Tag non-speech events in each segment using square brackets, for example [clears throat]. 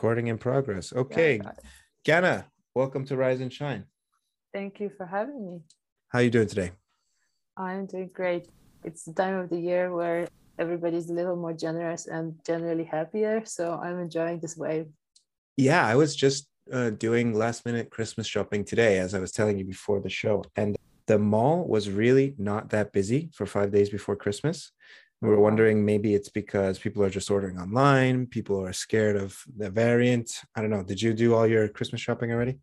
Recording in progress. Okay. Yeah, Ganna, welcome to Rise and Shine. Thank you for having me. How are you doing today? I'm doing great. It's the time of the year where everybody's a little more generous and generally happier. So I'm enjoying this wave. Yeah, I was just uh, doing last minute Christmas shopping today, as I was telling you before the show. And the mall was really not that busy for five days before Christmas. We were wondering maybe it's because people are just ordering online, people are scared of the variant. I don't know. Did you do all your Christmas shopping already?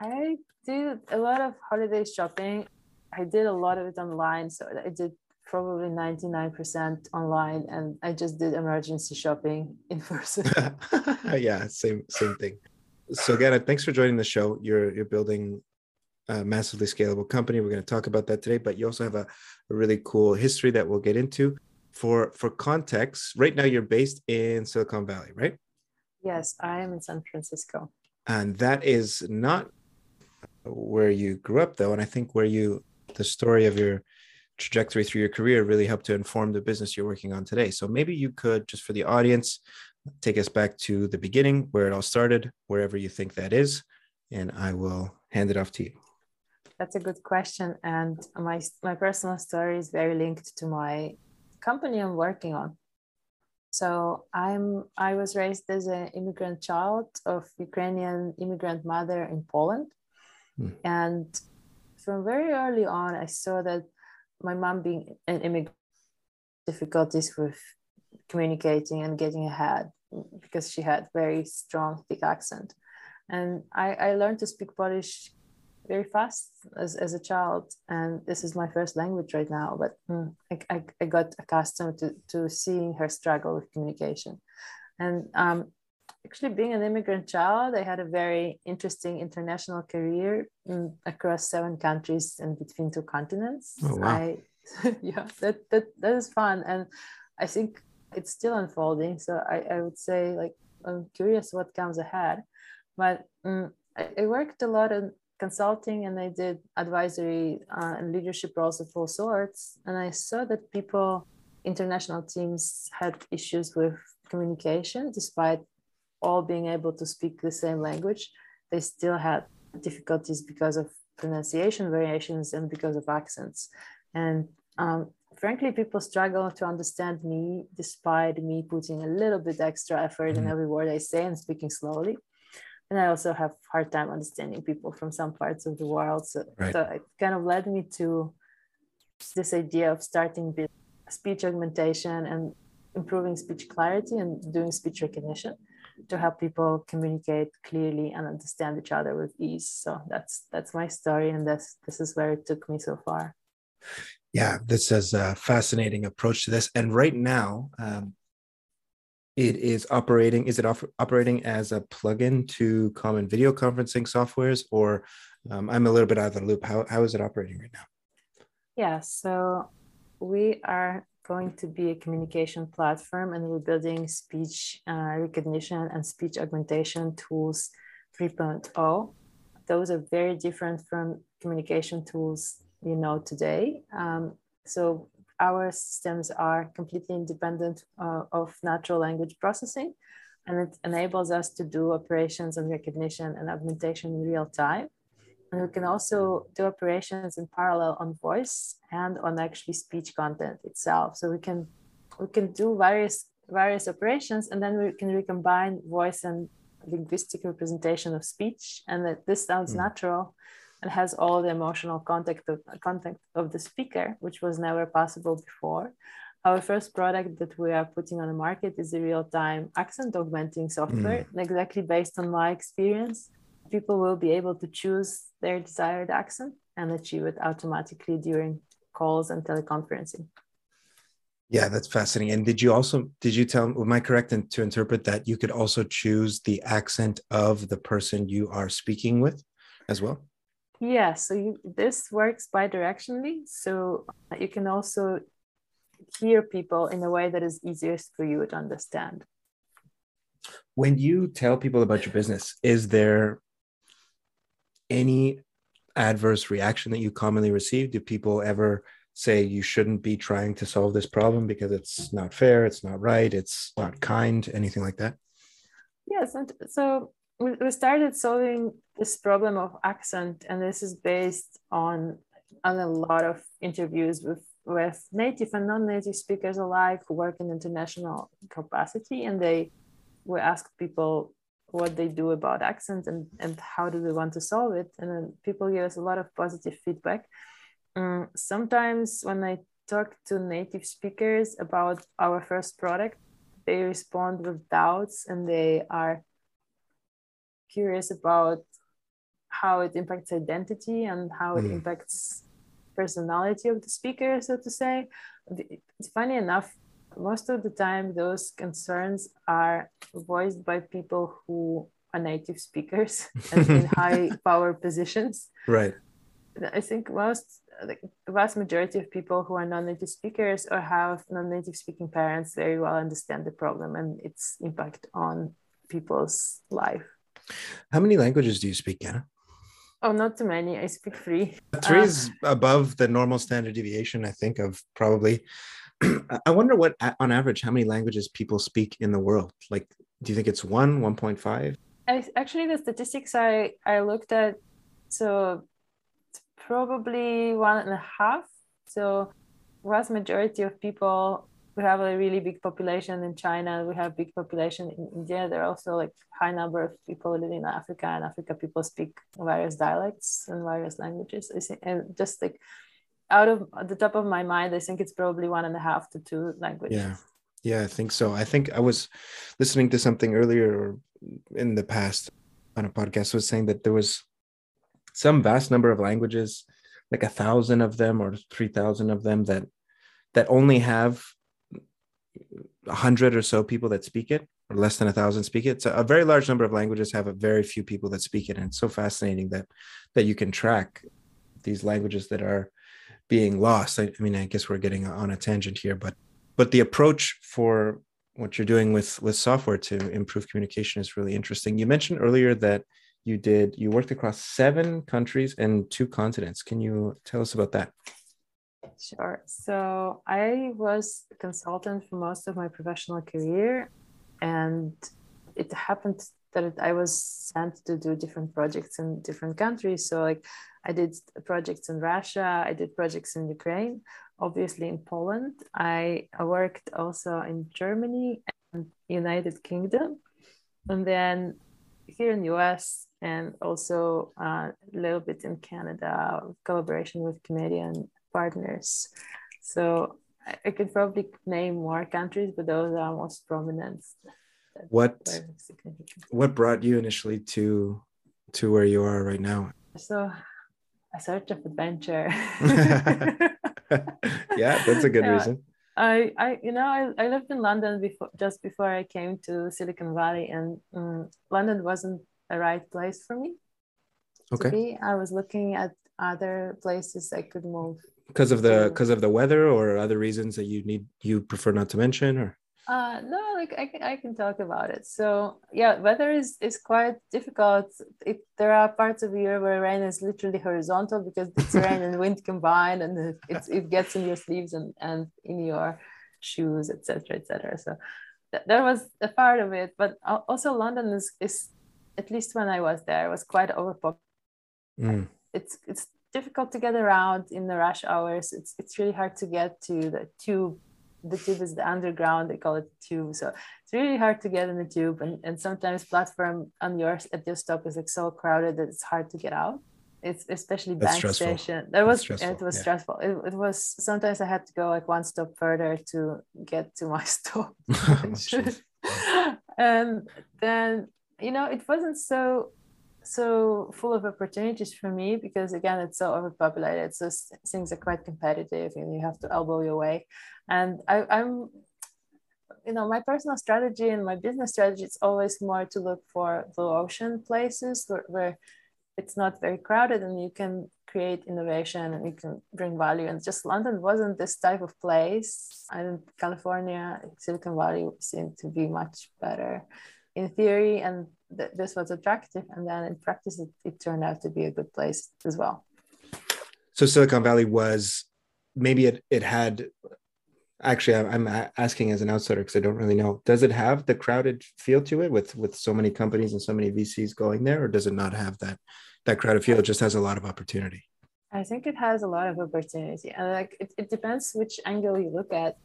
I did a lot of holiday shopping. I did a lot of it online. So I did probably 99% online and I just did emergency shopping [laughs] in person. [laughs] yeah, same same thing. So again, thanks for joining the show. You're you're building a massively scalable company. We're going to talk about that today, but you also have a, a really cool history that we'll get into for for context right now you're based in silicon valley right? Yes i am in san francisco. And that is not where you grew up though. And i think where you the story of your trajectory through your career really helped to inform the business you're working on today. So maybe you could just for the audience take us back to the beginning where it all started wherever you think that is and i will hand it off to you. That's a good question. And my my personal story is very linked to my company I'm working on. So I'm I was raised as an immigrant child of Ukrainian immigrant mother in Poland, mm. and from very early on I saw that my mom being an immigrant difficulties with communicating and getting ahead because she had very strong thick accent and I, I learned to speak polish very fast as, as a child and this is my first language right now but mm, I, I, I, got accustomed to, to seeing her struggle with communication. And um, actually being an immigrant child i had a very interesting international career in, across seven countries and between two continents. Oh, wow. I, [laughs] yeah that, that that is fun. And i think it's still unfolding so i, I would say like i'm curious what comes ahead. But um, I, I worked a lot in consulting and I did advisory uh, and leadership roles of all sorts. And I saw that people, international teams, had issues with communication despite all being able to speak the same language. They still had difficulties because of pronunciation variations and because of accents. And um, frankly, people struggle to understand me despite me putting a little bit extra effort mm-hmm. in every word I say and speaking slowly and I also have hard time understanding people from some parts of the world. So, right. so it kind of led me to this idea of starting speech augmentation and improving speech clarity and doing speech recognition to help people communicate clearly and understand each other with ease. So that's that's my story, and this this is where it took me so far. Yeah, this is a fascinating approach to this. And right now, um, it is operating is it operating as a plugin to common video conferencing softwares or um, i'm a little bit out of the loop. How, how is it operating right now? Yeah so we are going to be a communication platform and we're building speech uh, recognition and speech augmentation tools 3.0 those are very different from communication tools you know today. Um, so our systems are completely independent uh, of natural language processing, and it enables us to do operations and recognition and augmentation in real time. And we can also do operations in parallel on voice and on actually speech content itself. So we can we can do various various operations, and then we can recombine voice and linguistic representation of speech, and that this sounds mm. natural and has all the emotional contact of, contact of the speaker, which was never possible before. Our first product that we are putting on the market is a real-time accent augmenting software, mm. exactly based on my experience. People will be able to choose their desired accent and achieve it automatically during calls and teleconferencing. Yeah, that's fascinating. And did you also did you tell am I correct in, to interpret that you could also choose the accent of the person you are speaking with as well? Yeah, so you, this works bidirectionally. So you can also hear people in a way that is easiest for you to understand. When you tell people about your business, is there any adverse reaction that you commonly receive? Do people ever say you shouldn't be trying to solve this problem because it's not fair, it's not right, it's not kind, anything like that? yes, and so we, started solving this problem of accent, and this is based on on a lot of interviews with with native and non-native speakers alike who work in international capacity, and they we ask people what they do about accent and and how do they want to solve it, and then people give us a lot of positive feedback. Um, sometimes when I talk to native speakers about our first product, they respond with doubts and they are curious about how it impacts identity and how it mm. impacts personality of the speaker, so to say. It's funny enough, most of the time those concerns are voiced by people who are native speakers [laughs] and in high power positions. Right. I think most the vast majority of people who are non-native speakers or have non-native speaking parents very well understand the problem and its impact on people's life. How many languages do you speak, Anna? Oh, not too many. I speak three. Three uh, is above the normal standard deviation, I think, of probably. [clears throat] I wonder what, on average, how many languages people speak in the world. Like, do you think it's one, 1.5? Actually, the statistics I, I looked at, so probably one and a half. So vast majority of people we have a really big population in China. We have big population in India. There are also like high number of people living in Africa, and Africa people speak various dialects and various languages. I think, and just like out of the top of my mind, I think it's probably one and a half to two languages. Yeah, yeah, I think so. I think I was listening to something earlier in the past on a podcast was saying that there was some vast number of languages, like a thousand of them or three thousand of them that that only have a hundred or so people that speak it, or less than a thousand speak it. So a very large number of languages have a very few people that speak it, and it's so fascinating that that you can track these languages that are being lost. I, I mean, I guess we're getting on a tangent here, but but the approach for what you're doing with with software to improve communication is really interesting. You mentioned earlier that you did you worked across seven countries and two continents can you tell us about that sure. So i was a consultant for most of my professional career and it happened that i was sent to do different projects in different countries. So like i did projects in russia i did projects in ukraine obviously in poland. I worked also in germany and united kingdom and then here in the us and also uh, a little bit in Canada, collaboration with Canadian partners. So I, I could probably name more countries, but those are most prominent. What what brought you initially to to where you are right now? So a search of adventure. [laughs] yeah, that's a good [laughs] yeah. reason. I, I, you know, I, I lived in London before, just before I came to Silicon Valley, and um, London wasn't a right place for me. Okay. I was looking at other places I could move. Because of the because of the weather or other reasons that you need you prefer not to mention or uh no like I can I can talk about it. So yeah, weather is is quite difficult. It, there are parts of the year where rain is literally horizontal because it's [laughs] rain and wind combined and it, it's, it gets in your sleeves and, and in your shoes, etc. etc. So that, that was a part of it. But also London is is at least when I was there, was quite overpopulated. Mm. It's it's difficult to get around in the rush hours. It's it's really hard to get to the tube. The tube is the underground. They call it the tube. So it's really hard to get in the tube, and, and sometimes platform on yours at your stop is like so crowded that it's hard to get out. It's especially That's bank stressful. station. That was it was yeah. stressful. It, it was sometimes I had to go like one stop further to get to my [laughs] stop. [laughs] [laughs] and then you know it wasn't so so full of opportunities for me because again it's so overpopulated so things are quite competitive and you have to elbow your way. And I, i'm you know my personal strategy and my business strategy is always more to look for blue ocean places where, where it's not very crowded and you can create innovation and you can bring value. And just london wasn't this type of place. And california silicon valley seemed to be much better in theory and th- this was attractive and then in practice it, it turned out to be a good place as well so silicon valley was maybe it, it had Actually, I'm asking as an outsider because I don't really know. Does it have the crowded feel to it with with so many companies and so many VCs going there, or does it not have that that crowded feel? It just has a lot of opportunity. I think it has a lot of opportunity, and like it, it depends which angle you look at.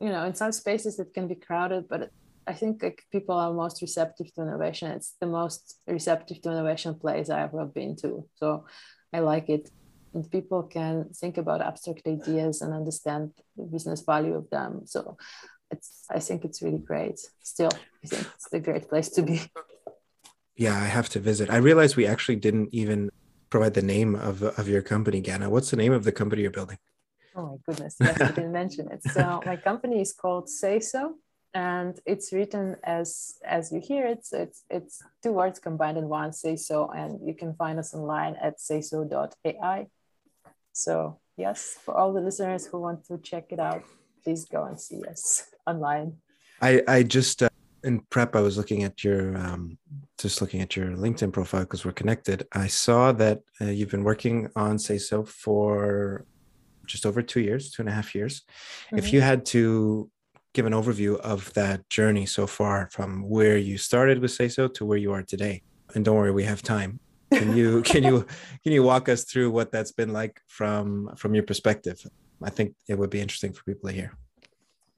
You know, in some spaces it can be crowded, but I think like people are most receptive to innovation. It's the most receptive to innovation place I have ever been to. So I like it. And people can think about abstract ideas and understand the business value of them. So it's I think it's really great. Still, I think it's a great place to be. Yeah, I have to visit. I realized we actually didn't even provide the name of, of your company, Ganna. What's the name of the company you're building? Oh my goodness, yes, I didn't mention it. So my company is called Say So and it's written as as you hear it so it's it's two words combined in one say so and you can find us online at sayso.ai so yes for all the listeners who want to check it out please go and see us online. I i just uh, in prep i was looking at your um just looking at your linkedin profile because we're connected. I saw that uh, you've been working on say so for just over two years two and a half years. Mm-hmm. if you had to give an overview of that journey so far from where you started with Say So to where you are today. And don't worry, we have time. Can you [laughs] can you can you walk us through what that's been like from from your perspective? I think it would be interesting for people to hear.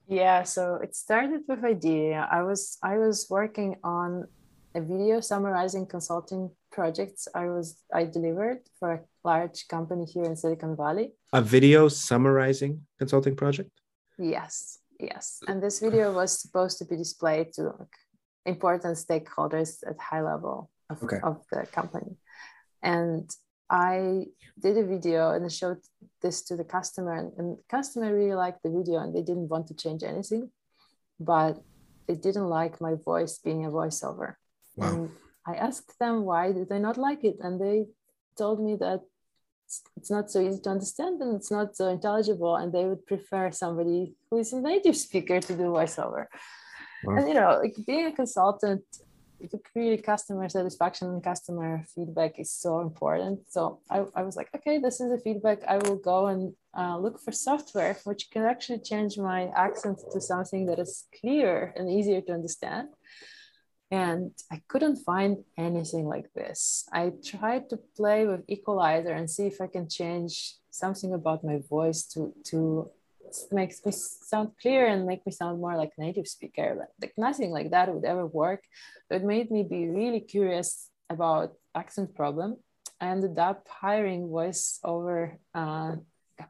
Yeah, so it started with idea. I was I was working on a video summarizing consulting projects I was I delivered for a large company here in Silicon Valley. A video summarizing consulting project? Yes. Yes, uh, and this video was supposed to be displayed to like, important stakeholders at high level of, okay. of the company. And I did a video and I showed this to the customer, and, and the customer really liked the video and they didn't want to change anything, but they didn't like my voice being a voiceover. Wow. And I asked them why did they not like it, and they told me that it's not so easy to understand and it's not so intelligible and they would prefer somebody who is a native speaker to do voiceover. Wow. and you know like being a consultant to create customer satisfaction and customer feedback is so important. So I, I was like okay this is the feedback. I will go and uh, look for software which can actually change my accent to something that is clear and easier to understand and I couldn't find anything like this. I tried to play with equalizer and see if I can change something about my voice to to make me sound clear and make me sound more like native speaker. Like nothing like that would ever work. It made me be really curious about accent problem. I ended up hiring voice over uh,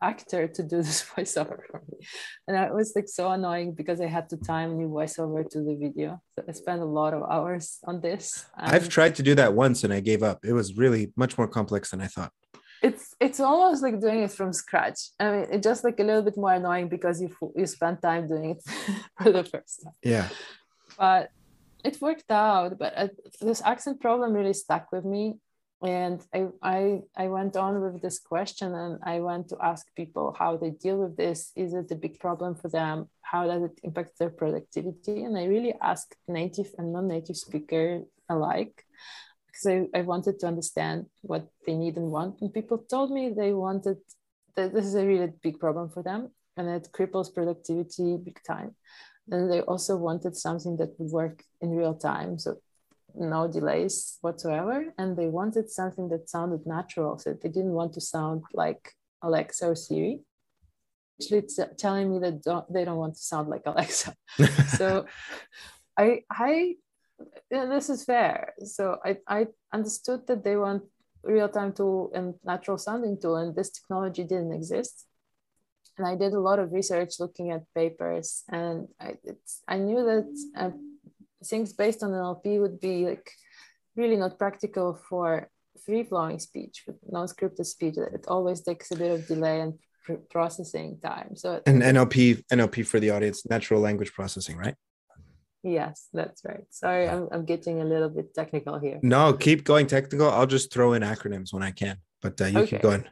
actor to do this [laughs] voiceover for me. And it was like so annoying because I had to time new voiceover to the video. So I spent a lot of hours on this. I've tried to do that once and I gave up. It was really much more complex than I thought. It's it's almost like doing it from scratch. I mean, it's just like a little bit more annoying because you you spend time doing it [laughs] for the first time. Yeah. But it worked out. But uh, this accent problem really stuck with me and I, I i went on with this question and i went to ask people how they deal with this. Is it a big problem for them? How does it impact their productivity? And i really asked native and non-native speaker alike because I, I wanted to understand what they need and want. And people told me they wanted that this is a really big problem for them and it cripples productivity big time. And they also wanted something that would work in real time. So no delays whatsoever and they wanted something that sounded natural. So they didn't want to sound like alexa or siri actually t- telling me that don't, they don't want to sound like alexa. [laughs] So i i this is fair. So i i understood that they want real-time tool and natural sounding tool and this technology didn't exist. And i did a lot of research looking at papers and i, I knew that uh, things based on NLP would be like really not practical for free flowing speech, with non scripted speech. It always takes a bit of delay and pr- processing time. So and NLP NLP for the audience, natural language processing, right? Yes, that's right. Sorry, I'm, I'm getting a little bit technical here. No, keep going technical. I'll just throw in acronyms when I can, but uh, you okay. keep going.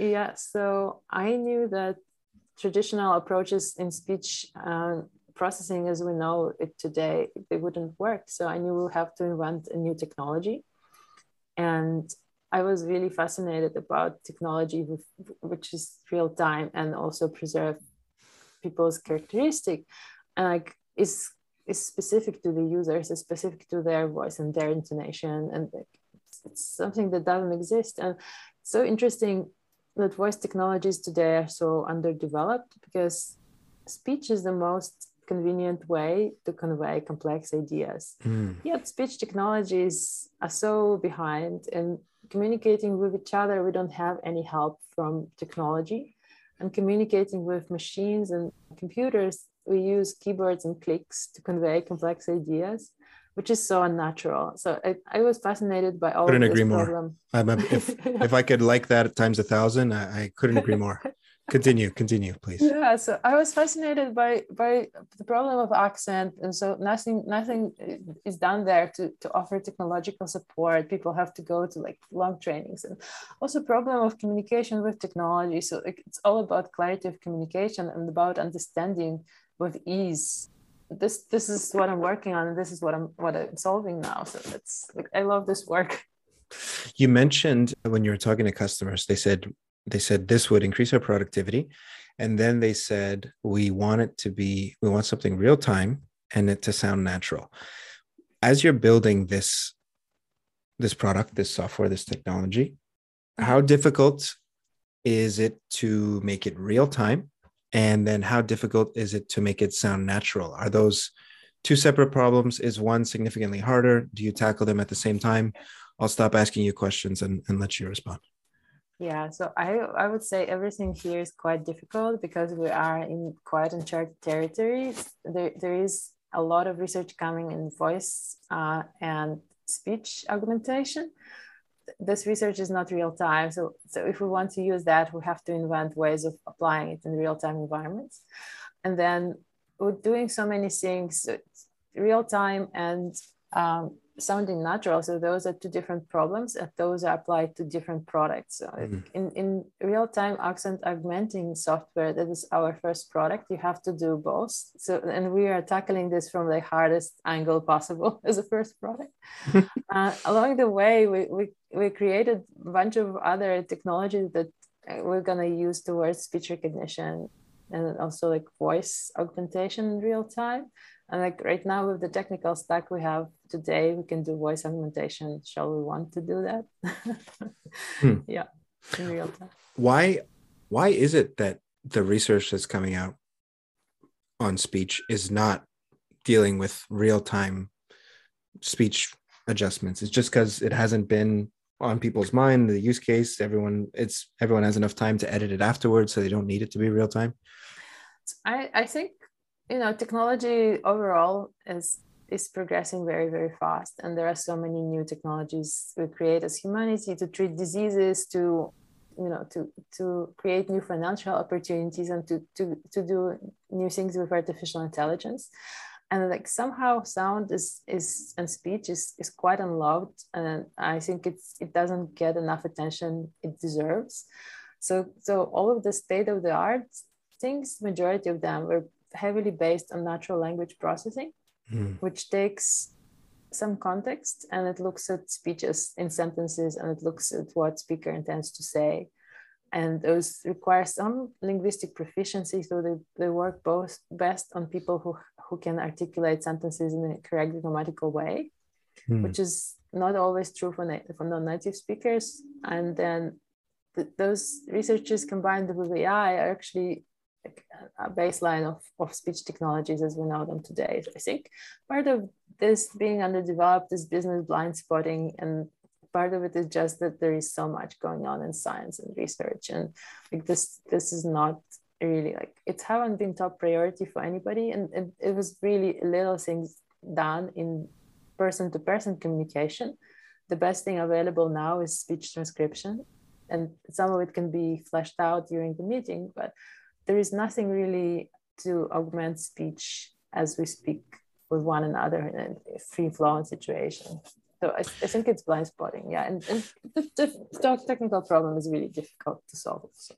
Yeah, so I knew that traditional approaches in speech uh, processing as we know it today, they wouldn't work. So I knew we'll have to invent a new technology. And I was really fascinated about technology, with, which is real time and also preserve people's characteristic and like is is specific to the users, is specific to their voice and their intonation, and it's, it's something that doesn't exist. And so interesting that voice technologies today are so underdeveloped because speech is the most convenient way to convey complex ideas. Mm. Yet speech technologies are so behind and communicating with each other, we don't have any help from technology. And communicating with machines and computers, we use keyboards and clicks to convey complex ideas, which is so unnatural. So I, I was fascinated by all. Couldn't agree problem. more. If [laughs] if I could like that times a thousand, I, I couldn't agree more. [laughs] continue continue please. Yeah so i was fascinated by by the problem of accent and so nothing nothing is done there to to offer technological support. People have to go to like long trainings. And also problem of communication with technology. So it's all about clarity of communication and about understanding with ease. This this is what i'm working on and this is what i'm what i'm solving now. So it's like i love this work. You mentioned when you were talking to customers they said they said this would increase our productivity. And then they said we want it to be we want something real time and it to sound natural. As you're building this this product this software this technology how difficult is it to make it real time? And then how difficult is it to make it sound natural? Are those two separate problems? Is one significantly harder? Do you tackle them at the same time? I'll stop asking you questions and, and let you respond yeah, so I I would say everything here is quite difficult because we are in quite uncharted territories. There there is a lot of research coming in voice uh, and speech augmentation. This research is not real time, so so if we want to use that, we have to invent ways of applying it in real time environments, and then we're doing so many things, real time and um, sounding natural. So those are two different problems, and those are applied to different products. So mm. in, in real-time accent augmenting software, that is our first product. You have to do both. So and we are tackling this from the hardest angle possible [laughs] as a first product. [laughs] uh, along the way, we, we we created a bunch of other technologies that uh, we're gonna use towards speech recognition and also like voice augmentation in real time. And like right now with the technical stack we have today, we can do voice augmentation. Shall we want to do that? [laughs] hmm. Yeah, in real time. Why why is it that the research that's coming out on speech is not dealing with real-time speech adjustments? It's just because it hasn't been on people's mind, the use case, everyone it's everyone has enough time to edit it afterwards, so they don't need it to be real time. I, I think you know technology overall is is progressing very very fast and there are so many new technologies we create as humanity to treat diseases to you know to to create new financial opportunities and to to to do new things with artificial intelligence and like somehow sound is is and speech is is quite unloved and i think it's it doesn't get enough attention it deserves so so all of the state of the art things majority of them were heavily based on natural language processing, mm. which takes some context and it looks at speeches in sentences and it looks at what speaker intends to say. And those require some linguistic proficiency, so they, they work both best on people who, who can articulate sentences in a correct grammatical way, mm. which is not always true for, na- for non-native speakers. And then th- those researchers combined with AI are actually a baseline of, of speech technologies as we know them today. So I think part of this being underdeveloped is business blind spotting and part of it is just that there is so much going on in science and research and like this this is not really like it haven't been top priority for anybody and, and it was really little things done in person to person communication the best thing available now is speech transcription and some of it can be fleshed out during the meeting but there is nothing really to augment speech as we speak with one another in a free flowing situation. So I, I, think it's blind spotting, yeah. And, and the, the, technical problem is really difficult to solve. So.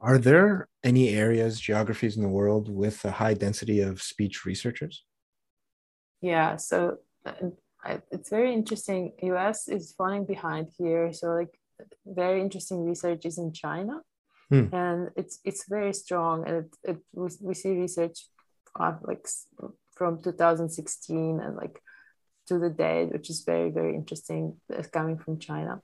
Are there any areas, geographies in the world with a high density of speech researchers? Yeah, so uh, it's very interesting. US is falling behind here. So like very interesting research is in China hmm. and it's it's very strong and it, it we, we see research of like from 2016 and like to the date which is very very interesting coming from china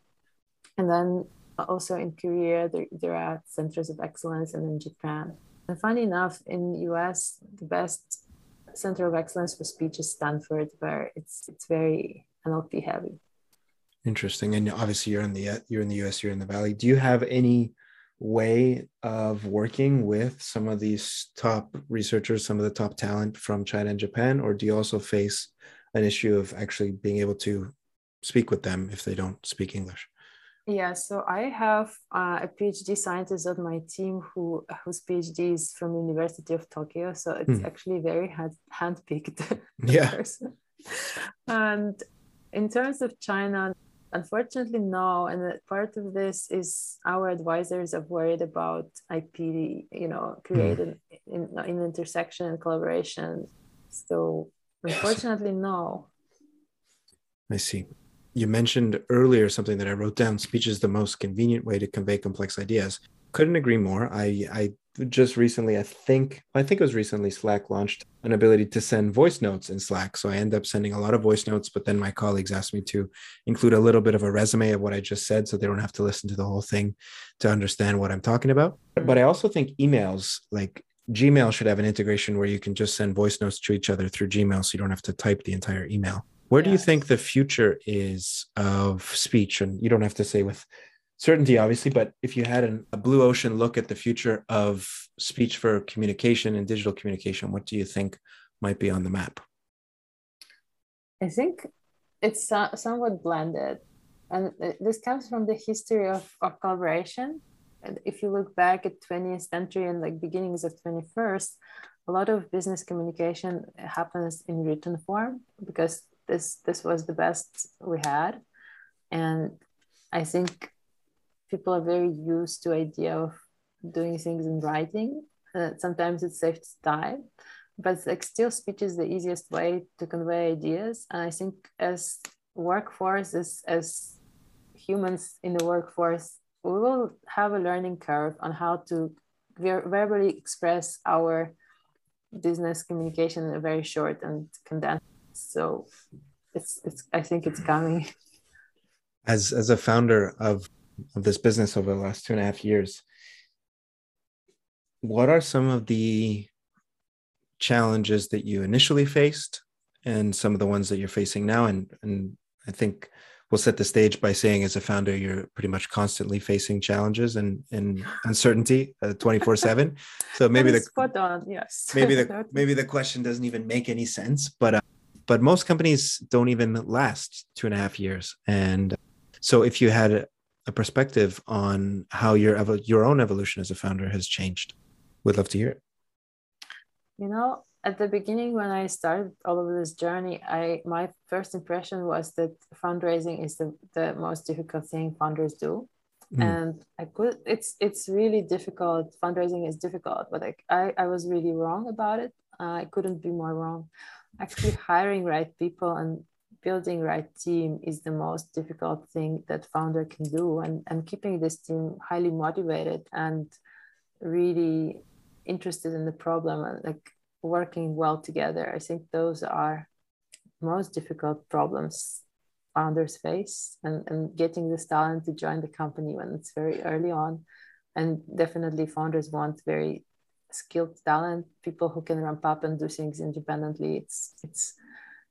and then also in korea there, there are centers of excellence and in japan. And funny enough in us the best center of excellence for speech is stanford where it's it's very nlp heavy. Interesting. And obviously you're in the you're in the us you're in the valley. Do you have any way of working with some of these top researchers, some of the top talent from China and Japan, or do you also face an issue of actually being able to speak with them if they don't speak English? Yeah, so I have uh, a PhD scientist on my team who whose PhD is from University of Tokyo, so it's hmm. actually very hand handpicked [laughs] yeah. person. And in terms of China, Unfortunately, no. And part of this is our advisors are worried about IP, you know, created mm. in, in intersection and collaboration. So unfortunately, no. I see. You mentioned earlier something that I wrote down. Speech is the most convenient way to convey complex ideas. Couldn't agree more. I, I just recently, I think, I think it was recently, Slack launched an ability to send voice notes in Slack. So I end up sending a lot of voice notes, but then my colleagues asked me to include a little bit of a resume of what I just said so they don't have to listen to the whole thing to understand what I'm talking about. But I also think emails, like Gmail, should have an integration where you can just send voice notes to each other through Gmail so you don't have to type the entire email. Where do you think the future is of speech? And you don't have to say with certainty, obviously, but if you had an, a blue ocean look at the future of speech for communication and digital communication, what do you think might be on the map? I think it's uh, somewhat blended. And this comes from the history of, of collaboration. And if you look back at 20th century and like beginnings of 21st, a lot of business communication happens in written form because this this was the best we had. And I think people are very used to idea of doing things in writing. Uh, sometimes it saves time, but like still speech is the easiest way to convey ideas. And I think as workforce, as, as humans in the workforce, we will have a learning curve on how to verbally express our business communication in a very short and condensed. So it's, it's I think it's coming. As as a founder of of this business over the last two and a half years, what are some of the challenges that you initially faced and some of the ones that you're facing now? And, and I think we'll set the stage by saying as a founder, you're pretty much constantly facing challenges and, and uncertainty uh, 24 seven. [laughs] So maybe the spot on, yes. maybe the, [laughs] maybe the question doesn't even make any sense, but, uh, but most companies don't even last two and a half years. And so if you had a perspective on how your your own evolution as a founder has changed. we'd love to hear it. You know, at the beginning when I started all of this journey, I my first impression was that fundraising is the, the most difficult thing founders do. Mm. And I could it's it's really difficult. Fundraising is difficult, but like I, I was really wrong about it. Uh, I couldn't be more wrong. Actually hiring right people and building right team is the most difficult thing that founder can do. And, and keeping this team highly motivated and really interested in the problem and like working well together i think those are most difficult problems founders face. And, and getting this talent to join the company when it's very early on. And definitely founders want very skilled talent people who can ramp up and do things independently. It's it's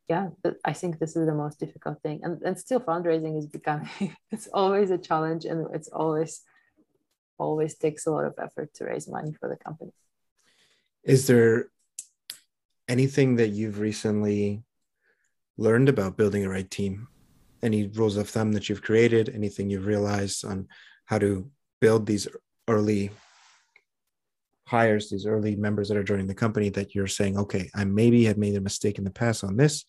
yeah i think this is the most difficult thing. And, and still fundraising is becoming [laughs] it's always a challenge and it's always always takes a lot of effort to raise money for the company. Is there anything that you've recently learned about building a right team? Any rules of thumb that you've created? Anything you've realized on how to build these early hires, these early members that are joining the company, that you're saying, okay, I maybe have made a mistake in the past on this,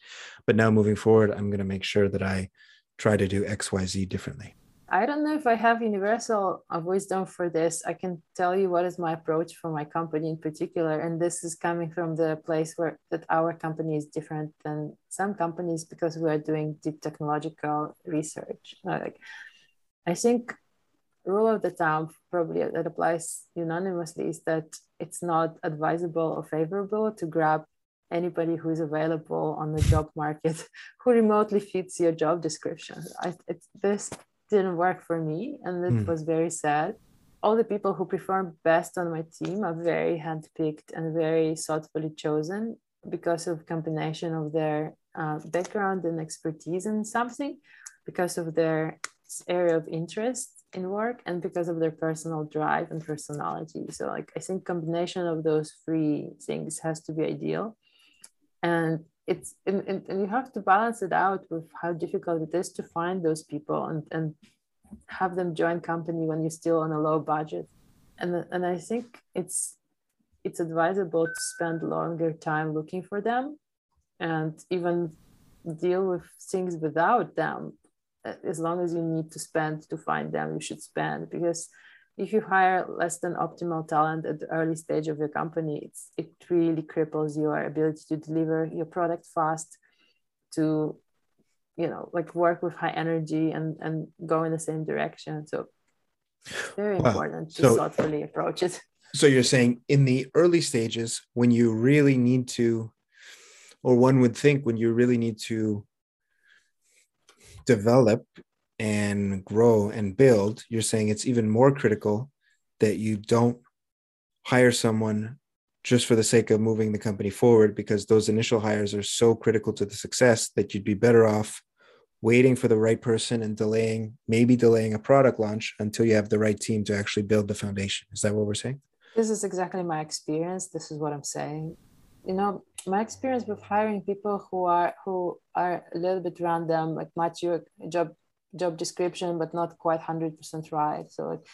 but now moving forward, I'm going to make sure that I try to do X, Y, Z differently? I don't know if I have universal wisdom for this. I can tell you what is my approach for my company in particular, and this is coming from the place where that our company is different than some companies because we are doing deep technological research. Like, I think rule of the thumb probably that applies unanimously is that it's not advisable or favorable to grab anybody who is available on the job market [laughs] who remotely fits your job description. I, it, this didn't work for me, and it mm. was very sad. All the people who perform best on my team are very handpicked and very thoughtfully chosen because of combination of their uh, background and expertise in something, because of their area of interest in work, and because of their personal drive and personality. So, like I think combination of those three things has to be ideal. And it's and, and, and you have to balance it out with how difficult it is to find those people and, and have them join company when you're still on a low budget. And and i think it's it's advisable to spend longer time looking for them and even deal with things without them Uh, as long as you need to spend to find them you should spend because if you hire less than optimal talent at the early stage of your company, it's, it really cripples your ability to deliver your product fast, to, you know, like work with high energy and, and go in the same direction. So very wow. important to so, thoughtfully approach it. So you're saying in the early stages, when you really need to, or one would think when you really need to develop and grow and build, you're saying it's even more critical that you don't hire someone just for the sake of moving the company forward because those initial hires are so critical to the success that you'd be better off waiting for the right person and delaying maybe delaying a product launch until you have the right team to actually build the foundation. Is that what we're saying? This is exactly my experience. This is what i'm saying you know my experience with hiring people who are who are a little bit random like match your job job description but not quite 100% right so like,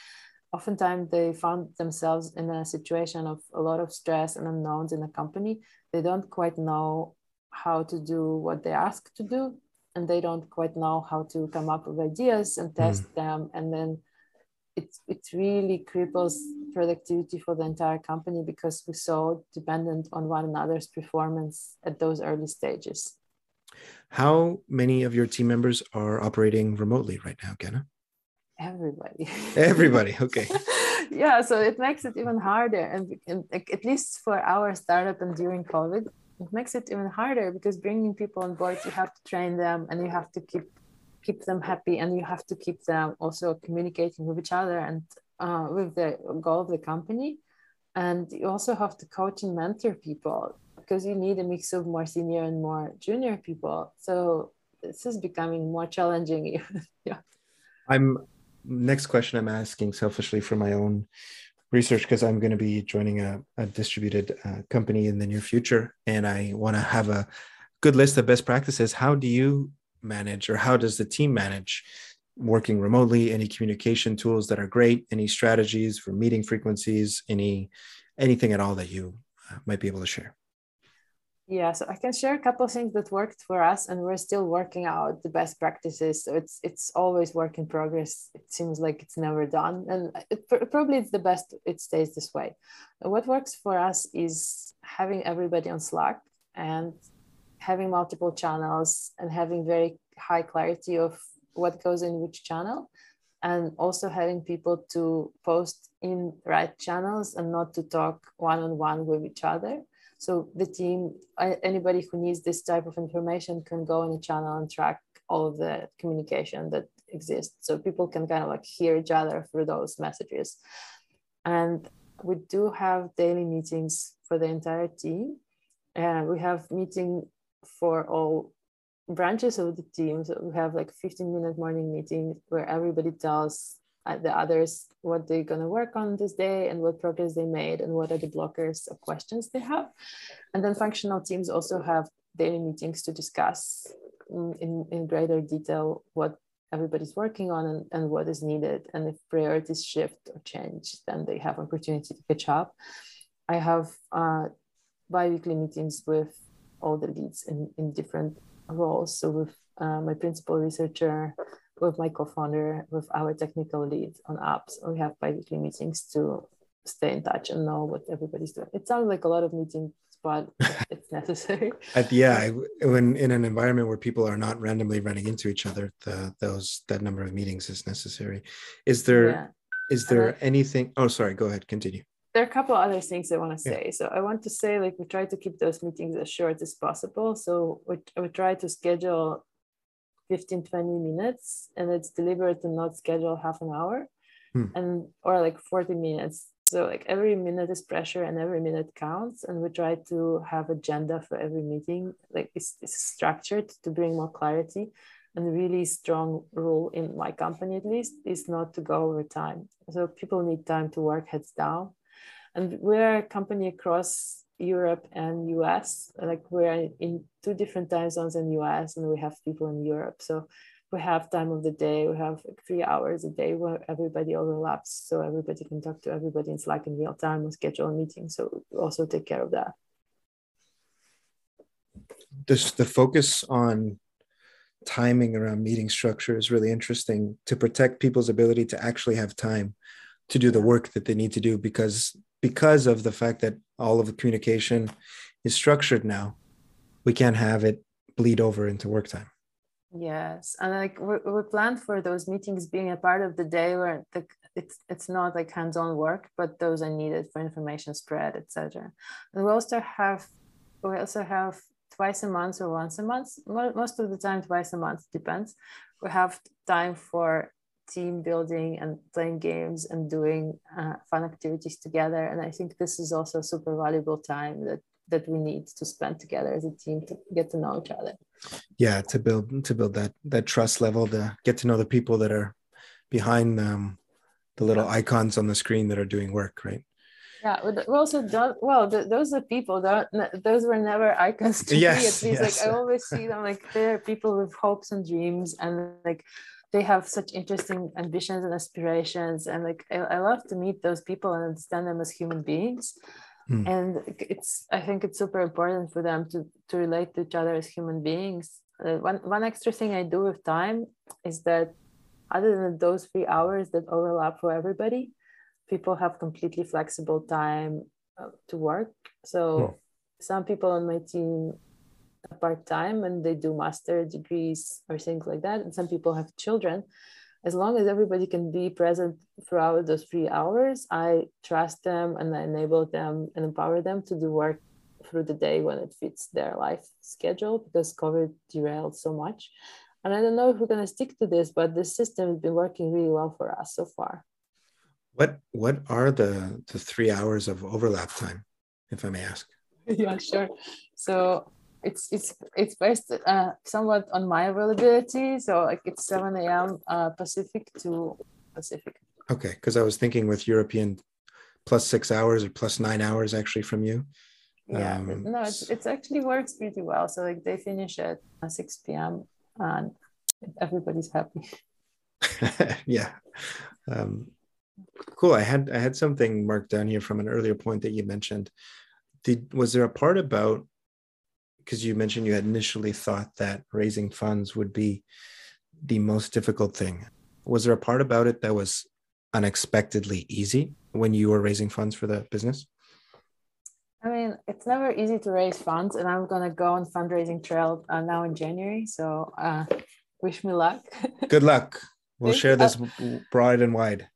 oftentimes they found themselves in a situation of a lot of stress and unknowns in a company they don't quite know how to do what they ask to do and they don't quite know how to come up with ideas and test mm. them and then it, it really cripples productivity for the entire company because we're so dependent on one another's performance at those early stages how many of your team members are operating remotely right now, Genna? Everybody. Everybody. Okay. [laughs] yeah. So it makes it even harder. And, and at least for our startup and during COVID, it makes it even harder because bringing people on board, you have to train them and you have to keep keep them happy and you have to keep them also communicating with each other and uh, with the goal of the company and you also have to coach and mentor people because you need a mix of more senior and more junior people. So this is becoming more challenging. [laughs] yeah. I'm next question I'm asking selfishly for my own research because I'm going to be joining a, a distributed uh, company in the near future and I want to have a good list of best practices. How do you manage or how does the team manage working remotely? Any communication tools that are great? Any strategies for meeting frequencies? Any anything at all that you uh, might be able to share? Yeah, so I can share a couple of things that worked for us, and we're still working out the best practices. So it's it's always work in progress. It seems like it's never done, and it, probably it's the best. It stays this way. What works for us is having everybody on Slack and having multiple channels and having very high clarity of what goes in which channel, and also having people to post in right channels and not to talk one on one with each other so the team, anybody who needs this type of information can go in the channel and track all of the communication that exists. So people can kind of like hear each other through those messages. And we do have daily meetings for the entire team. And we have meeting for all branches of the team. So we have like 15 minute morning meeting where everybody tells the others what they're going to work on this day and what progress they made and what are the blockers or questions they have. And then functional teams also have daily meetings to discuss in, in greater detail what everybody's working on and, and what is needed. And if priorities shift or change, then they have opportunity to catch up. I have uh, bi-weekly meetings with all the leads in, in different roles. So with uh, my principal researcher, with my co-founder, with our technical lead on apps. We have bi-weekly meetings to stay in touch and know what everybody's doing. It sounds like a lot of meetings, but [laughs] it's necessary. yeah, when in an environment where people are not randomly running into each other, the, those that number of meetings is necessary. Is there? Yeah. is there anything oh sorry go ahead continue there are a couple other things I want to say. Yeah. So I want to say, like, we try to keep those meetings as short as possible. So we, we try to schedule 15, 20 minutes and it's deliberate to not schedule half an hour hmm. and or like 40 minutes. So like every minute is pressure and every minute counts. And we try to have agenda for every meeting. Like it's, it's structured to bring more clarity and really strong rule in my company at least is not to go over time. So people need time to work heads down and we're a company across Europe and US. Like we're in two different time zones in US, and we have people in Europe. So we have time of the day. We have three hours a day where everybody overlaps, so everybody can talk to everybody in Slack in real time or schedule a meeting. So also take care of that. This the focus on timing around meeting structure is really interesting to protect people's ability to actually have time to do the work that they need to do because because of the fact that all of the communication is structured now we can't have it bleed over into work time. Yes. And like we, we planned for those meetings being a part of the day where the, it's it's not like hands-on work but those are needed for information spread etc and we also have we also have twice a month or once a month most of the time twice a month depends. We have time for team building and playing games and doing uh, fun activities together. And I think this is also a super valuable time that that we need to spend together as a team to get to know each other. Yeah, to build to build that that trust level, to get to know the people that are behind them, the little icons on the screen that are doing work, right? Yeah, we also don't. Well, the, those are people. Those were never icons to yes, me. At least, yes. like I always see them like they're people with hopes and dreams, and like they have such interesting ambitions and aspirations and like I, I love to meet those people and understand them as human beings mm. and it's i think it's super important for them to to relate to each other as human beings uh, one one extra thing i do with time is that other than those three hours that overlap for everybody people have completely flexible time uh, to work so mm. some people on my team part time and they do master degrees or things like that. And some people have children. As long as everybody can be present throughout those three hours, I trust them and I enable them and empower them to do work through the day when it fits their life schedule because COVID derailed so much. And I don't know if we're going to stick to this, but this system has been working really well for us so far. What what are the the three hours of overlap time, if I may ask? [laughs] yeah, sure. So it's it's it's based uh, somewhat on my availability. So like it's 7 a.m. Uh, Pacific to Pacific. Okay, because I was thinking with European plus six hours or plus nine hours actually from you. Yeah, um, no, it, it actually works pretty well. So like they finish at 6 p.m. and everybody's happy. [laughs] yeah. Um, cool. I had I had something marked down here from an earlier point that you mentioned. Did was there a part about because you mentioned you had initially thought that raising funds would be the most difficult thing. Was there a part about it that was unexpectedly easy when you were raising funds for the business? I mean, it's never easy to raise funds, and I'm gonna go on fundraising trail uh, now in January. So, uh, wish me luck. Good luck. [laughs] We'll share this broad and wide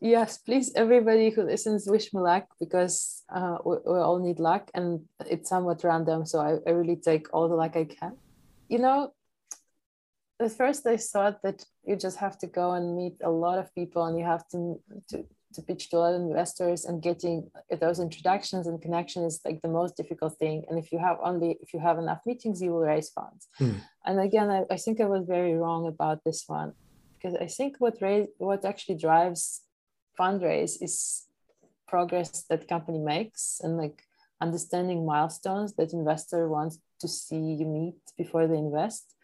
yes please everybody who listens wish me luck because uh, we, we, all need luck and it's somewhat random so I, I really take all the luck i can. You know at first i thought that you just have to go and meet a lot of people and you have to to, to pitch to a lot of investors and getting those introductions and connections is like the most difficult thing. And if you have only if you have enough meetings you will raise funds. Hmm. and again I, I think i was very wrong about this one because i think what raise what actually drives fundraise is progress that company makes and like understanding milestones that investor wants to see you meet before they invest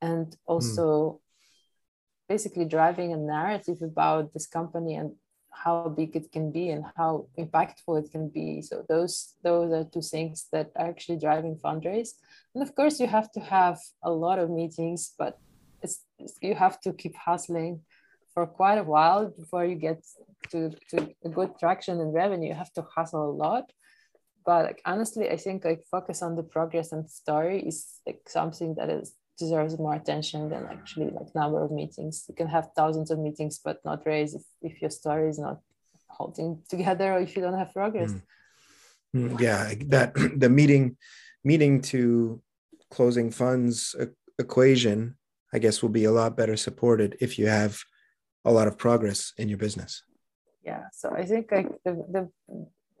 and also mm. basically driving a narrative about this company and how big it can be and how impactful it can be so those those are two things that are actually driving fundraise and of course you have to have a lot of meetings but it's, you have to keep hustling for quite a while before you get to, to a good traction and revenue you have to hustle a lot but like honestly i think like focus on the progress and story is like something that is deserves more attention than actually like number of meetings. You can have thousands of meetings but not raise if, if your story is not holding together or if you don't have progress. Mm. Yeah, that [clears throat] the meeting meeting to closing funds equation, I guess, will be a lot better supported if you have a lot of progress in your business. Yeah, so I think like the, the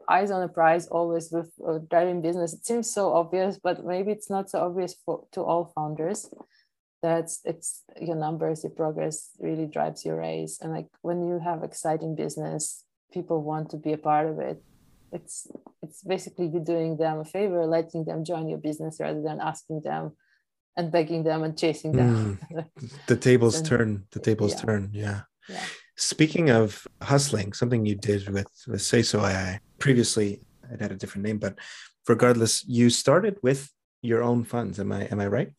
eyes on the prize always with uh, driving business. It seems so obvious, but maybe it's not so obvious for to all founders. That it's your numbers, your progress really drives your race. And like when you have exciting business, people want to be a part of it. It's it's basically you doing them a favor, letting them join your business rather than asking them and begging them and chasing them. Mm. [laughs] the tables and, turn. The tables yeah. turn. Yeah. Yeah. Speaking of hustling, something you did with with Sayso AI previously, it had a different name, but regardless, you started with your own funds. Am I am I right?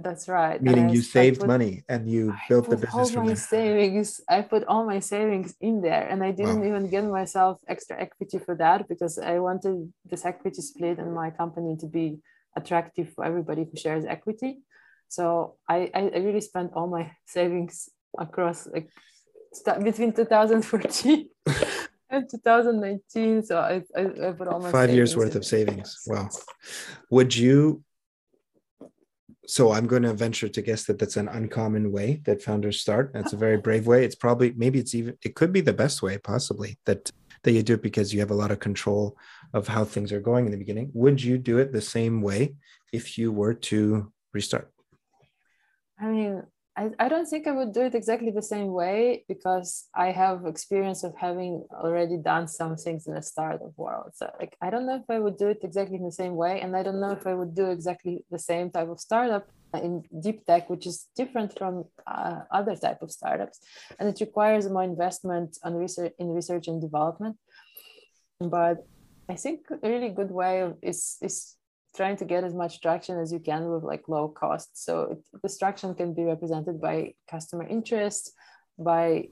That's right. Meaning you saved put, money and you I built the business all from my there. savings. I put all my savings in there, and I didn't wow. even give myself extra equity for that because I wanted this equity split in my company to be attractive for everybody who shares equity. So I, I really spent all my [laughs] savings across like between 2014 [laughs] and 2019. So I, I, I put all my five years worth of savings. Wow. Would you? So I'm going to venture to guess that that's an uncommon way that founders start. That's a very [laughs] brave way. It's probably maybe it's even it could be the best way possibly that that you do it because you have a lot of control of how things are going in the beginning. Would you do it the same way if you were to restart? I mean, I, I don't think I would do it exactly the same way because I have experience of having already done some things in the startup world. So like I don't know if I would do it exactly in the same way, and I don't know if I would do exactly the same type of startup in deep tech, which is different from uh, other type of startups, and it requires more investment on research in research and development. But I think a really good way is is trying to get as much traction as you can with like low cost. So this traction can be represented by customer interest, by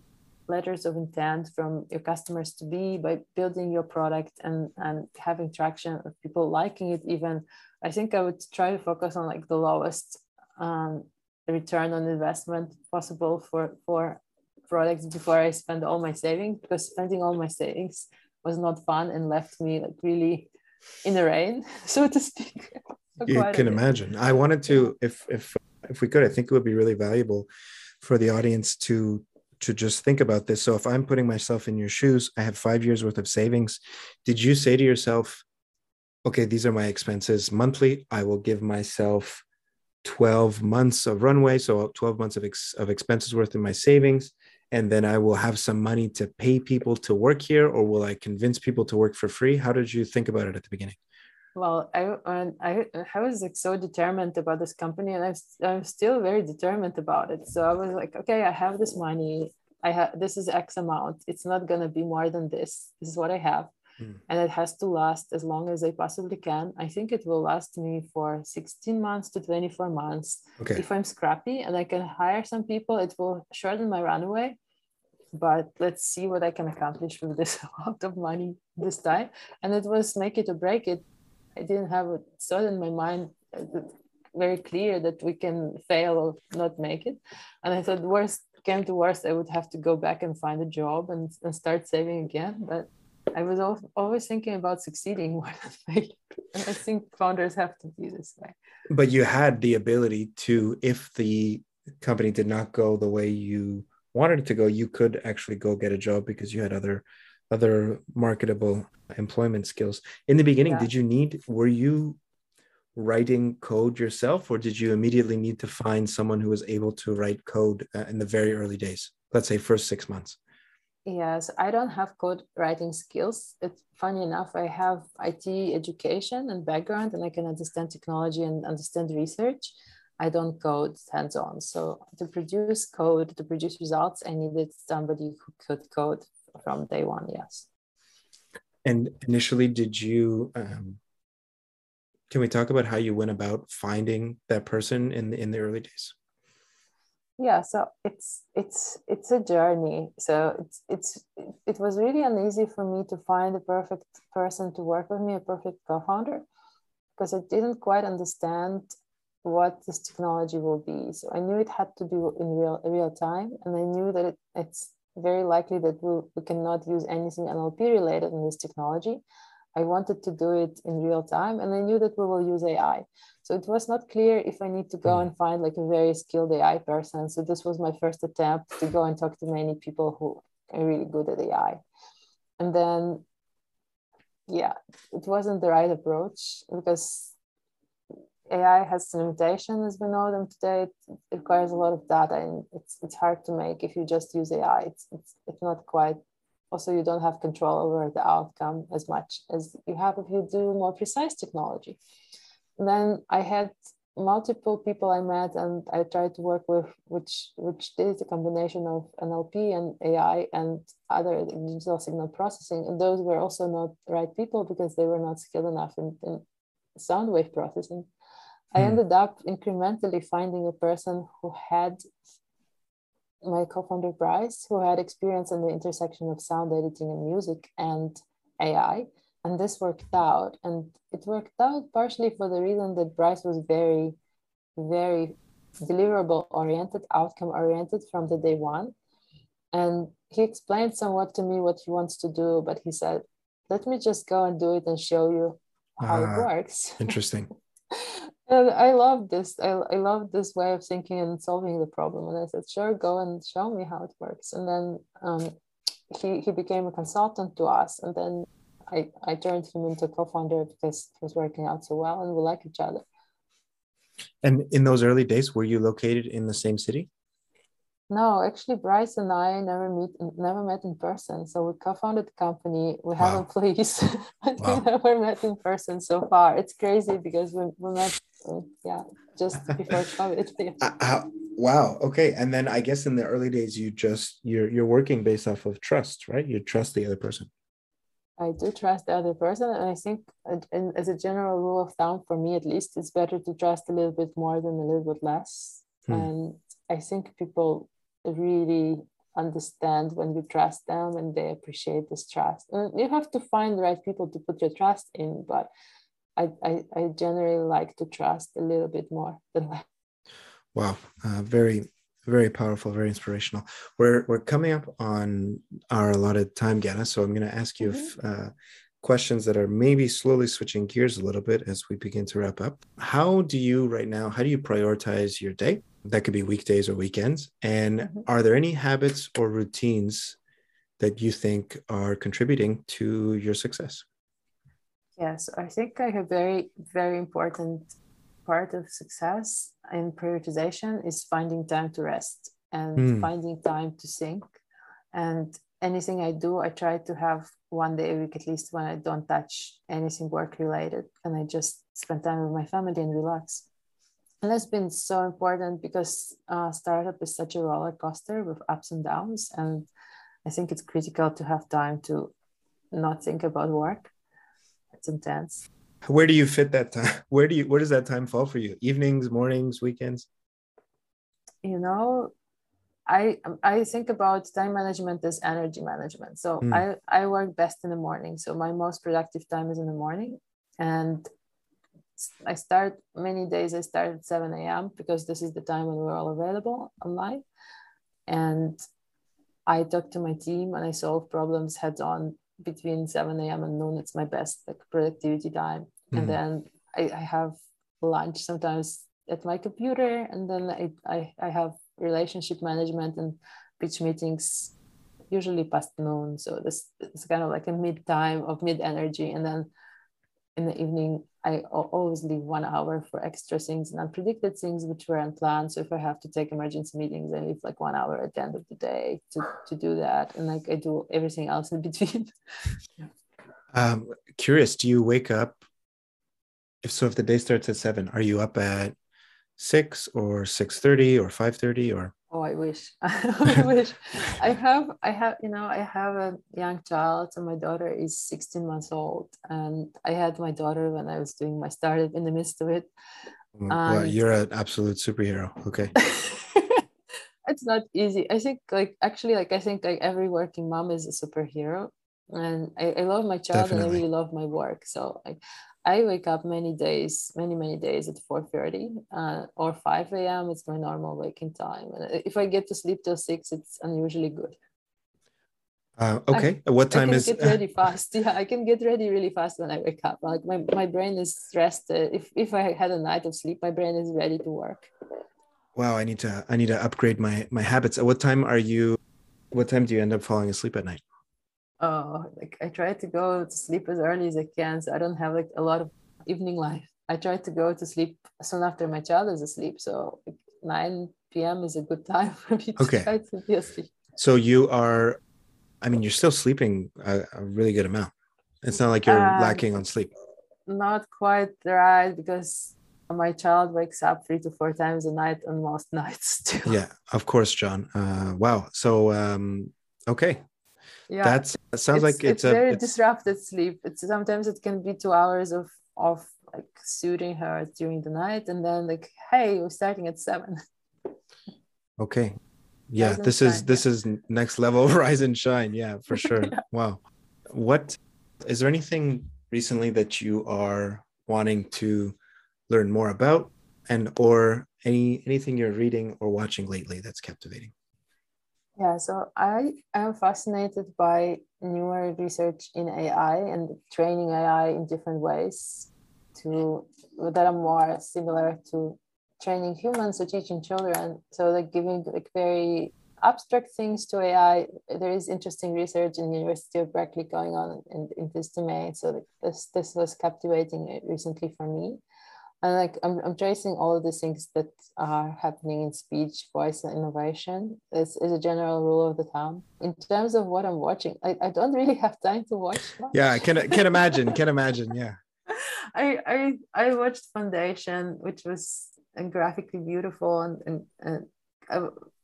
letters of intent from your customers to be, by building your product and, and having traction of people liking it even. I think I would try to focus on like the lowest um, return on investment possible for, for products before I spend all my savings because spending all my savings was not fun and left me like really in the rain, [laughs] so to speak. you can imagine. I wanted to, if if if we could, I think it would be really valuable for the audience to to just think about this. So if I'm putting myself in your shoes, I have five years worth of savings. Did you say to yourself, okay, these are my expenses monthly. I will give myself 12 months of runway. So 12 months of, ex- of expenses worth in my savings and then I will have some money to pay people to work here, or will I convince people to work for free? How did you think about it at the beginning? Well, I um, I, I was like so determined about this company, and I'm I'm still very determined about it. So I was like, okay, I have this money. I have this is X amount. It's not gonna be more than this. This is what I have. Hmm. And it has to last as long as I possibly can. I think it will last me for 16 months to 24 months. Okay. If I'm scrappy and I can hire some people, it will shorten my runway. But let's see what I can accomplish with this [laughs] amount of money this time. And it was make it or break it. I didn't have a thought in my mind uh, very clear that we can fail or not make it. And I thought worst came to worst, I would have to go back and find a job and, and start saving again. But I was always thinking about succeeding more than failing. And I think founders have to be this way. But you had the ability to, if the company did not go the way you wanted it to go, you could actually go get a job because you had other other marketable employment skills. In the beginning, yeah. did you need were you writing code yourself or did you immediately need to find someone who was able to write code uh, in the very early days? Let's say first 6 months. Yes, I don't have code writing skills. It's funny enough, I have IT education and background, and I can understand technology and understand research. I don't code hands on. So to produce code, to produce results, I needed somebody who could code from day one. Yes. And initially, did you? Um, can we talk about how you went about finding that person in the in the early days? Yeah so it's it's it's a journey so it's it's it was really uneasy for me to find the perfect person to work with me a perfect co-founder because i didn't quite understand what this technology will be. So I knew it had to be in real real time, and I knew that it, it's very likely that we, we cannot use anything NLP related in this technology. I wanted to do it in real time, and I knew that we will use AI. So it was not clear if I need to go hmm. and find like a very skilled AI person. So this was my first attempt to go and talk to many people who are really good at AI. And then, yeah, it wasn't the right approach because AI has limitation as we know them today. It, requires a lot of data and it's, it's hard to make if you just use AI. It's, it's, it's not quite, also you don't have control over the outcome as much as you have if you do more precise technology. Then I had multiple people I met and I tried to work with, which which did a combination of NLP and AI and other digital signal processing. And those were also not the right people because they were not skilled enough in, in sound wave processing. I hmm. ended up incrementally finding a person who had my co-founder Bryce, who had experience in the intersection of sound editing and music and AI. And this worked out. And it worked out partially for the reason that Bryce was very, very deliverable oriented, outcome oriented from the day one. And he explained somewhat to me what he wants to do, but he said, let me just go and do it and show you how uh, it ah, works. [laughs] Interesting. And I love this. I, I love this way of thinking and solving the problem. And I said, sure, go and show me how it works. And then um, he, he became a consultant to us. And then I, I turned him into co-founder because it was working out so well and we like each other. And in those early days, were you located in the same city? No, actually, Bryce and I never meet, never met in person. So we co-founded the company. We have wow. employees, but wow. we never met in person so far. It's crazy because we, we met, uh, yeah, just before [laughs] COVID. Uh, uh, wow. Okay. And then I guess in the early days, you just you're you're working based off of trust, right? You trust the other person. I do trust the other person, and I think, as a general rule of thumb, for me at least, it's better to trust a little bit more than a little bit less. Hmm. And I think people really understand when you trust them and they appreciate this trust. And you have to find the right people to put your trust in, but I, I, I generally like to trust a little bit more than less. Wow, uh, very, very powerful, very inspirational. We're we're coming up on our allotted time, Ganna. So I'm going to ask you mm-hmm. if, uh, questions that are maybe slowly switching gears a little bit as we begin to wrap up. How do you right now? How do you prioritize your day? that could be weekdays or weekends and mm-hmm. are there any habits or routines that you think are contributing to your success yes i think I have very very important part of success in prioritization is finding time to rest and mm. finding time to think. And anything i do i try to have one day a week at least when i don't touch anything work related and i just spend time with my family and relax. And that's been so important because uh, startup is such a roller coaster with ups and downs. And i think it's critical to have time to not think about work. It's intense where do you fit that time [laughs] where do you where does that time fall for you evenings mornings weekends you know i i think about time management as energy management so mm. i i work best in the morning so my most productive time is in the morning and I start many days. I start at 7 a.m. because this is the time when we're all available online. And I talk to my team and I solve problems head on between 7 a.m. and noon. It's my best like productivity time. Mm-hmm. And then I, I, have lunch sometimes at my computer. And then I, I, I have relationship management and pitch meetings usually past noon. So this is kind of like a mid time of mid energy. And then in the evening, I always leave one hour for extra things and unpredicted things which were unplanned. So if I have to take emergency meetings, I leave like one hour at the end of the day to, to do that. And like I do everything else in between. yeah. [laughs] um, curious, do you wake up? If so, if the day starts at seven, are you up at six or six thirty or five thirty or? oh i wish. [laughs] I wish. I have i have you know i have a young child and my daughter is 16 months old and i had my daughter when i was doing my startup in the midst of it mm, well, you're an absolute superhero. Okay. [laughs] It's not easy. I think like actually like i think like every working mom is a superhero and i, I love my child Definitely. and i really love my work so like I wake up many days, many many days at four thirty uh, or five a.m. It's my normal waking time, and if I get to sleep till six, it's unusually good. Uh, okay. I, what time I can is? Get ready fast. [laughs] Yeah, I can get ready really fast when I wake up. Like my, my brain is stressed. Uh, if if I had a night of sleep, my brain is ready to work. Wow, I need to I need to upgrade my my habits. At what time are you? What time do you end up falling asleep at night? Oh, like I try to go to sleep as early as I can, so I don't have like a lot of evening life. I try to go to sleep soon after my child is asleep. So like 9 p.m. is a good time [laughs] for me to okay. try to be asleep. So you are I mean, you're still sleeping a, a really good amount. It's not like you're um, lacking on sleep. Not quite right because my child wakes up three to four times a night on most [laughs] nights too. Yeah, of course, John. Uh, wow. So, um, okay. Yeah, that's that sounds it's, like it's, it's a very it's... disrupted sleep. It's sometimes it can be two hours of of like soothing her during the night, and then like, hey, we're starting at seven. Okay, yeah this shine, is this yeah. is next level [laughs] rise and shine yeah for [laughs] sure yeah. wow what is there anything recently that you are wanting to learn more about and or any anything you're reading or watching lately that's captivating yeah so i am fascinated by newer research in ai and training ai in different ways to that are more similar to training humans or teaching children. So like giving like very abstract things to AI. There is interesting research in the University of Berkeley going on in, in this domain. So this this was captivating recently for me. And like I'm, I'm tracing all of the things that are happening in speech, voice, and innovation. This is a general rule of the town. In terms of what I'm watching, I, I don't really [laughs] have time to watch. Much. Yeah, I can can imagine. Can imagine. Yeah. [laughs] I I I watched Foundation, which was and graphically beautiful and, and, and I,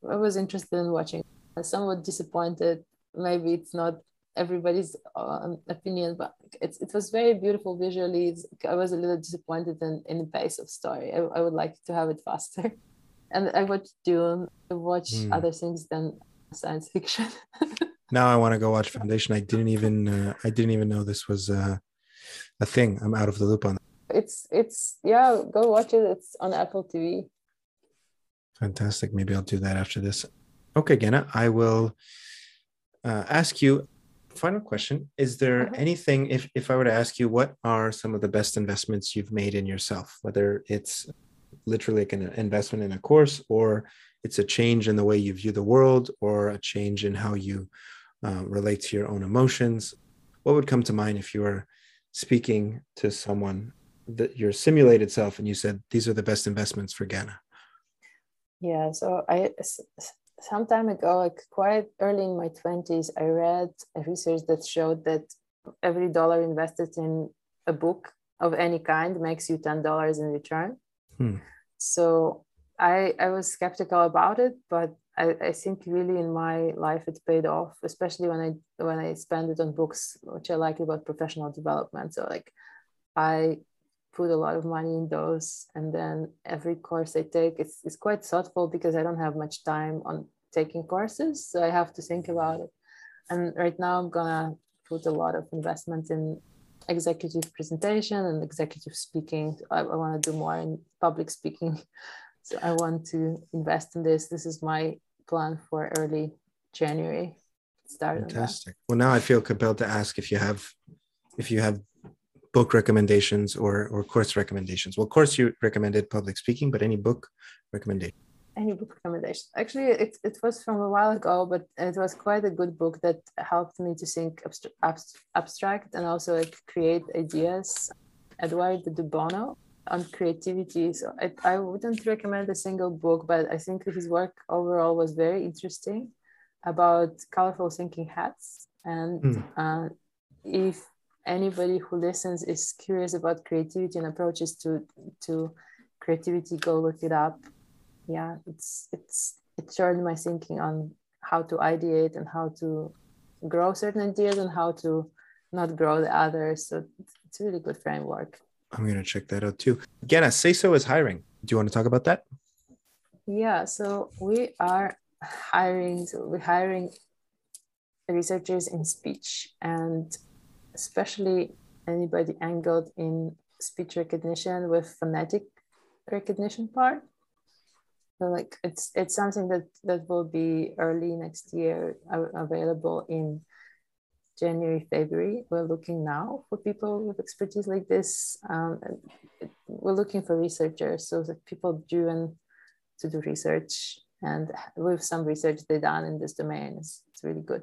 I was interested in watching I'm somewhat disappointed maybe it's not everybody's uh, opinion but it's, it was very beautiful visually. It's, i was a little disappointed in, in the pace of story. I, I would like to have it faster. [laughs] And i watched dune. I watched mm. other things than science fiction. [laughs] Now i want to go watch foundation. I didn't even uh, i didn't even know this was uh, a thing. I'm out of the loop on that. It's it's yeah go watch it. It's on apple tv fantastic. Maybe i'll do that after this. Okay Ganna i will uh, ask you final question. Is there mm-hmm. anything if, if i were to ask you what are some of the best investments you've made in yourself? Whether it's literally like an investment in a course or it's a change in the way you view the world or a change in how you uh, relate to your own emotions? What would come to mind if you were speaking to someone that your simulated self and you said these are the best investments for Ganna Yeah, so I some time ago, like quite early in my 20s, I read a research that showed that every dollar invested in a book of any kind makes you $10 in return. Hmm. So I, I was skeptical about it, but I, I think really in my life it paid off, especially when I when I spend it on books which I like about professional development. So like I put a lot of money in those and then every course i take it's, it's quite thoughtful because i don't have much time on taking courses so i have to think about it. And right now i'm gonna put a lot of investment in executive presentation and executive speaking. I, I want to do more in public speaking [laughs] so i want to invest in this. This is my plan for early january start fantastic. Well now i feel compelled to ask if you have if you have book recommendations or or course recommendations? Well, course you recommended public speaking, but any book recommendation? Any book recommendation? Actually, it, it was from a while ago, but it was quite a good book that helped me to think abstract, abstract and also like create ideas. Eduardo de Bono on creativity. So I, I wouldn't recommend a single book, but I think his work overall was very interesting about colorful thinking hats. And mm. uh, if anybody who listens is curious about creativity and approaches to to creativity go look it up. Yeah it's it's it turned my thinking on how to ideate and how to grow certain ideas and how to not grow the others. So it's a really good framework. I'm going to check that out too. Ganna say so is hiring. Do you want to talk about that? Yeah so we are hiring so we're hiring researchers in speech and especially anybody angled in speech recognition with phonetic recognition part. So like it's it's something that that will be early next year available in January, February. We're looking now for people with expertise like this. Um, we're looking for researchers, so that people driven to do research and with some research they done in this domain, it's, it's really good.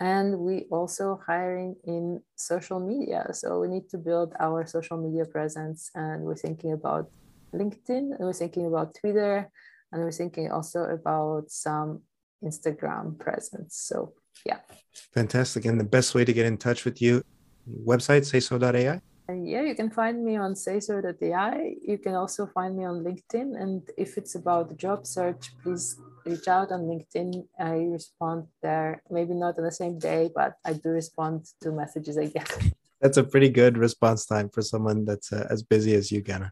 And we also hiring in social media. So we need to build our social media presence and we're thinking about LinkedIn and we're thinking about Twitter and we're thinking also about some Instagram presence. So yeah. Fantastic. And the best way to get in touch with you, website, sayso.ai? Yeah, you can find me on sayso.ai. You can also find me on LinkedIn. And if it's about job search, please reach out on LinkedIn. I respond there, maybe not on the same day, but I do respond to messages I get. [laughs] That's a pretty good response time for someone that's uh, as busy as you, Ganna.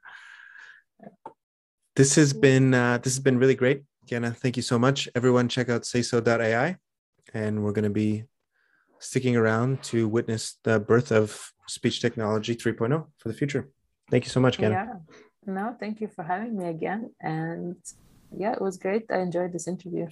This has been uh, this has been really great, Ganna. Thank you so much. Everyone, check out sayso.ai, and we're going to be sticking around to witness the birth of speech technology 3.0 for the future. Thank you so much, Ken. Yeah. No, thank you for having me again. And yeah, it was great. I enjoyed this interview.